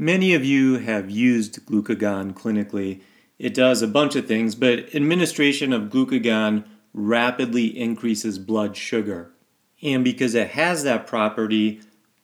Many of you have used glucagon clinically. It does a bunch of things, but administration of glucagon rapidly increases blood sugar. And because it has that property,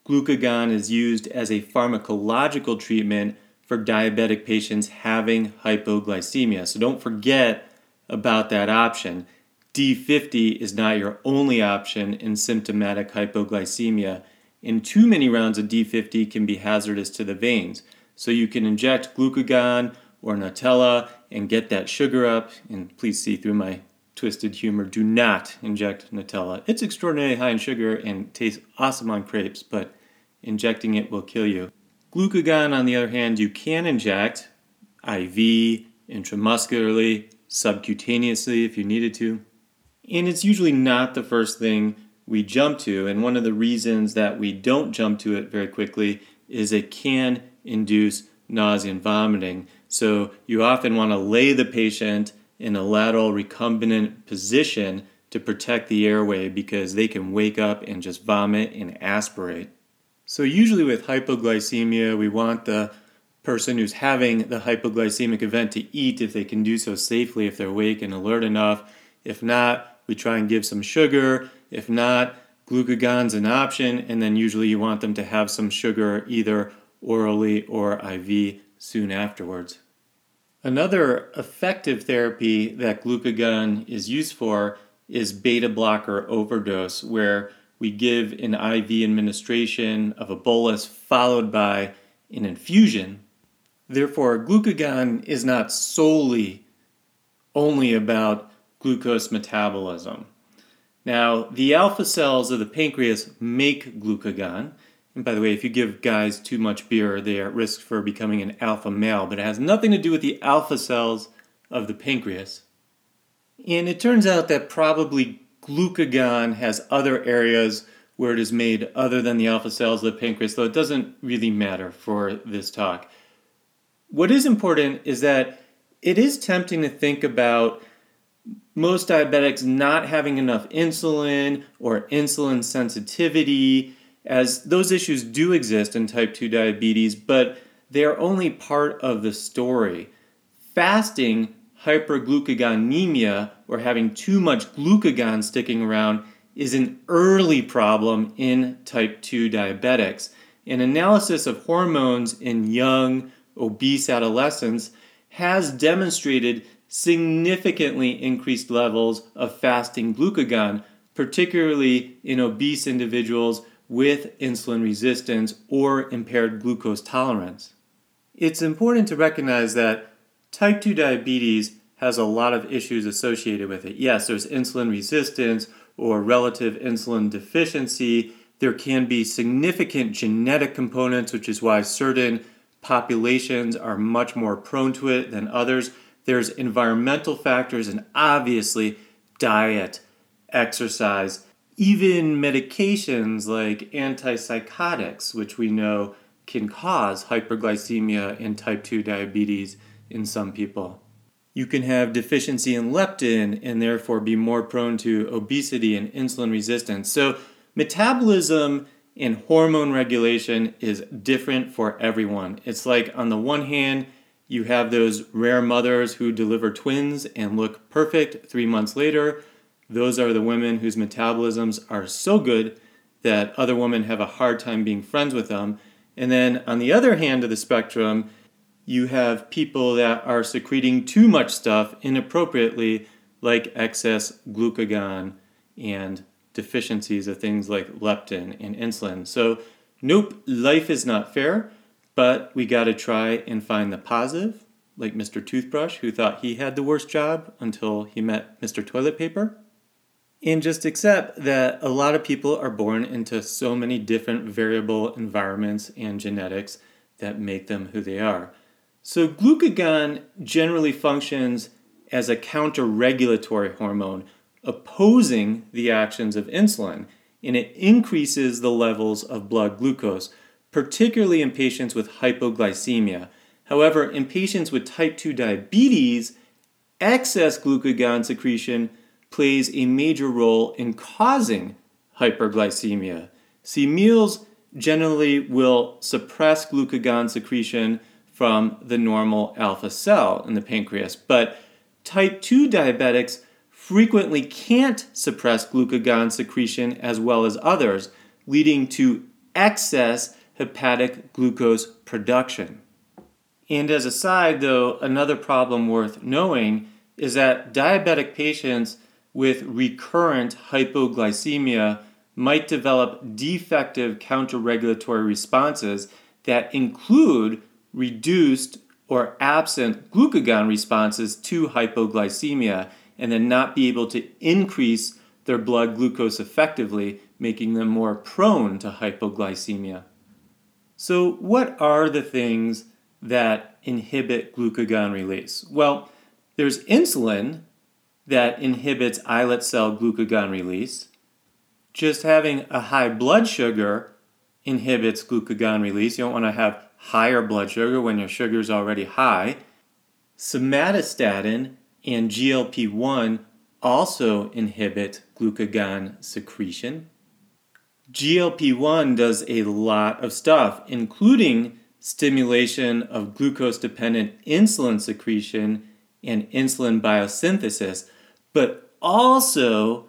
glucagon is used as a pharmacological treatment for diabetic patients having hypoglycemia. So don't forget about that option. D50 is not your only option in symptomatic hypoglycemia and too many rounds of D50 can be hazardous to the veins. So you can inject glucagon or Nutella and get that sugar up. And please see through my twisted humor, do not inject Nutella. It's extraordinarily high in sugar and tastes awesome on crepes, but injecting it will kill you. Glucagon, on the other hand, you can inject IV, intramuscularly, subcutaneously if you needed to. And it's usually not the first thing we jump to. And one of the reasons that we don't jump to it very quickly is it can induce nausea and vomiting. So you often want to lay the patient in a lateral recumbent position to protect the airway because they can wake up and just vomit and aspirate. So, usually with hypoglycemia, we want the person who's having the hypoglycemic event to eat if they can do so safely, if they're awake and alert enough. If not, we try and give some sugar if not, glucagon's an option, and then usually you want them to have some sugar either orally or IV soon afterwards. Another effective therapy that glucagon is used for is beta blocker overdose, where we give an IV administration of a bolus followed by an infusion. Therefore, glucagon is not solely only about glucose metabolism. Now, the alpha cells of the pancreas make glucagon. And by the way, if you give guys too much beer, they are at risk for becoming an alpha male, but it has nothing to do with the alpha cells of the pancreas. And it turns out that probably glucagon has other areas where it is made other than the alpha cells of the pancreas, though it doesn't really matter for this talk. What is important is that it is tempting to think about most diabetics not having enough insulin or insulin sensitivity, as those issues do exist in type 2 diabetes, but they are only part of the story. Fasting hyperglucagonemia, or having too much glucagon sticking around, is an early problem in type 2 diabetics. An analysis of hormones in young, obese adolescents has demonstrated significantly increased levels of fasting glucagon, particularly in obese individuals with insulin resistance or impaired glucose tolerance. It's important to recognize that type 2 diabetes has a lot of issues associated with it. Yes, there's insulin resistance or relative insulin deficiency. There can be significant genetic components, which is why certain populations are much more prone to it than others. There's environmental factors and obviously diet, exercise, even medications like antipsychotics, which we know can cause hyperglycemia and type 2 diabetes in some people. You can have deficiency in leptin and therefore be more prone to obesity and insulin resistance. So, metabolism and hormone regulation is different for everyone. It's like, on the one hand, you have those rare mothers who deliver twins and look perfect three months later. Those are the women whose metabolisms are so good that other women have a hard time being friends with them. And then on the other hand of the spectrum, you have people that are secreting too much stuff inappropriately, like excess glucagon and deficiencies of things like leptin and insulin. So, nope, life is not fair. But we got to try and find the positive, like Mr. Toothbrush, who thought he had the worst job until he met Mr. Toilet Paper. And just accept that a lot of people are born into so many different variable environments and genetics that make them who they are. So, glucagon generally functions as a counter regulatory hormone, opposing the actions of insulin, and it increases the levels of blood glucose particularly in patients with hypoglycemia. However, in patients with type 2 diabetes, excess glucagon secretion plays a major role in causing hyperglycemia. See, meals generally will suppress glucagon secretion from the normal alpha cell in the pancreas. But type 2 diabetics frequently can't suppress glucagon secretion as well as others, leading to excess hepatic glucose production. And as a side, though, another problem worth knowing is that diabetic patients with recurrent hypoglycemia might develop defective counterregulatory responses that include reduced or absent glucagon responses to hypoglycemia and then not be able to increase their blood glucose effectively, making them more prone to hypoglycemia. So, what are the things that inhibit glucagon release? Well, there's insulin that inhibits islet cell glucagon release. Just having a high blood sugar inhibits glucagon release. You don't want to have higher blood sugar when your sugar is already high. Somatostatin and GLP 1 also inhibit glucagon secretion. GLP 1 does a lot of stuff, including stimulation of glucose dependent insulin secretion and insulin biosynthesis, but also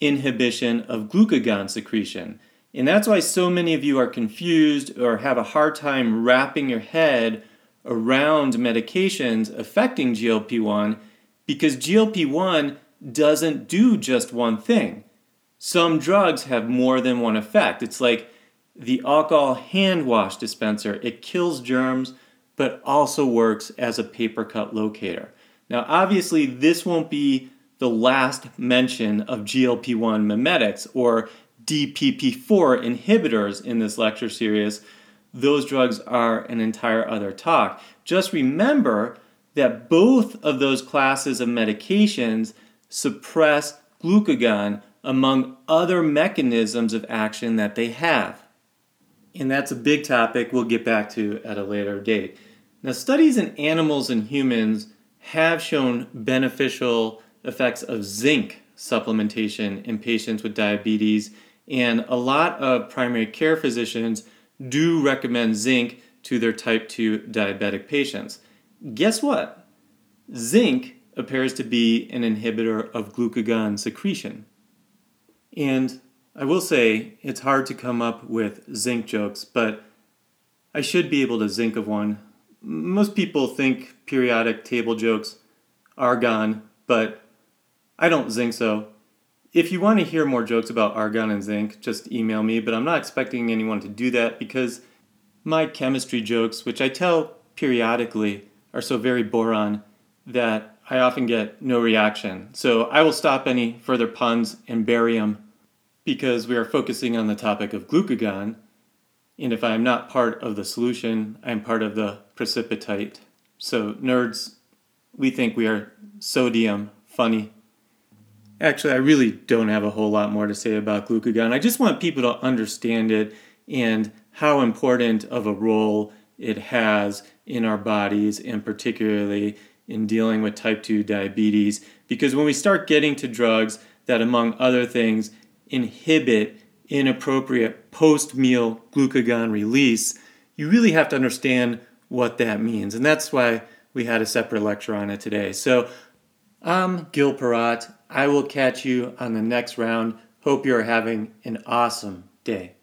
inhibition of glucagon secretion. And that's why so many of you are confused or have a hard time wrapping your head around medications affecting GLP 1 because GLP 1 doesn't do just one thing. Some drugs have more than one effect. It's like the alcohol hand wash dispenser, it kills germs but also works as a paper cut locator. Now, obviously, this won't be the last mention of GLP 1 mimetics or DPP4 inhibitors in this lecture series. Those drugs are an entire other talk. Just remember that both of those classes of medications suppress glucagon among other mechanisms of action that they have. And that's a big topic we'll get back to at a later date. Now, studies in animals and humans have shown beneficial effects of zinc supplementation in patients with diabetes, and a lot of primary care physicians do recommend zinc to their type 2 diabetic patients. Guess what? Zinc appears to be an inhibitor of glucagon secretion. And I will say it's hard to come up with zinc jokes, but I should be able to zinc of one. Most people think periodic table jokes argon, but I don't think so. If you want to hear more jokes about argon and zinc, just email me, but I'm not expecting anyone to do that because my chemistry jokes, which I tell periodically, are so very boron that I often get no reaction. So I will stop any further puns and bury them because we are focusing on the topic of glucagon. And if I am not part of the solution, I am part of the precipitate. So, nerds, we think we are sodium funny. Actually, I really don't have a whole lot more to say about glucagon. I just want people to understand it and how important of a role it has in our bodies, and particularly in dealing with type 2 diabetes. Because when we start getting to drugs that, among other things, inhibit inappropriate post meal glucagon release, you really have to understand what that means. And that's why we had a separate lecture on it today. So I'm Gil Parat. I will catch you on the next round. Hope you're having an awesome day.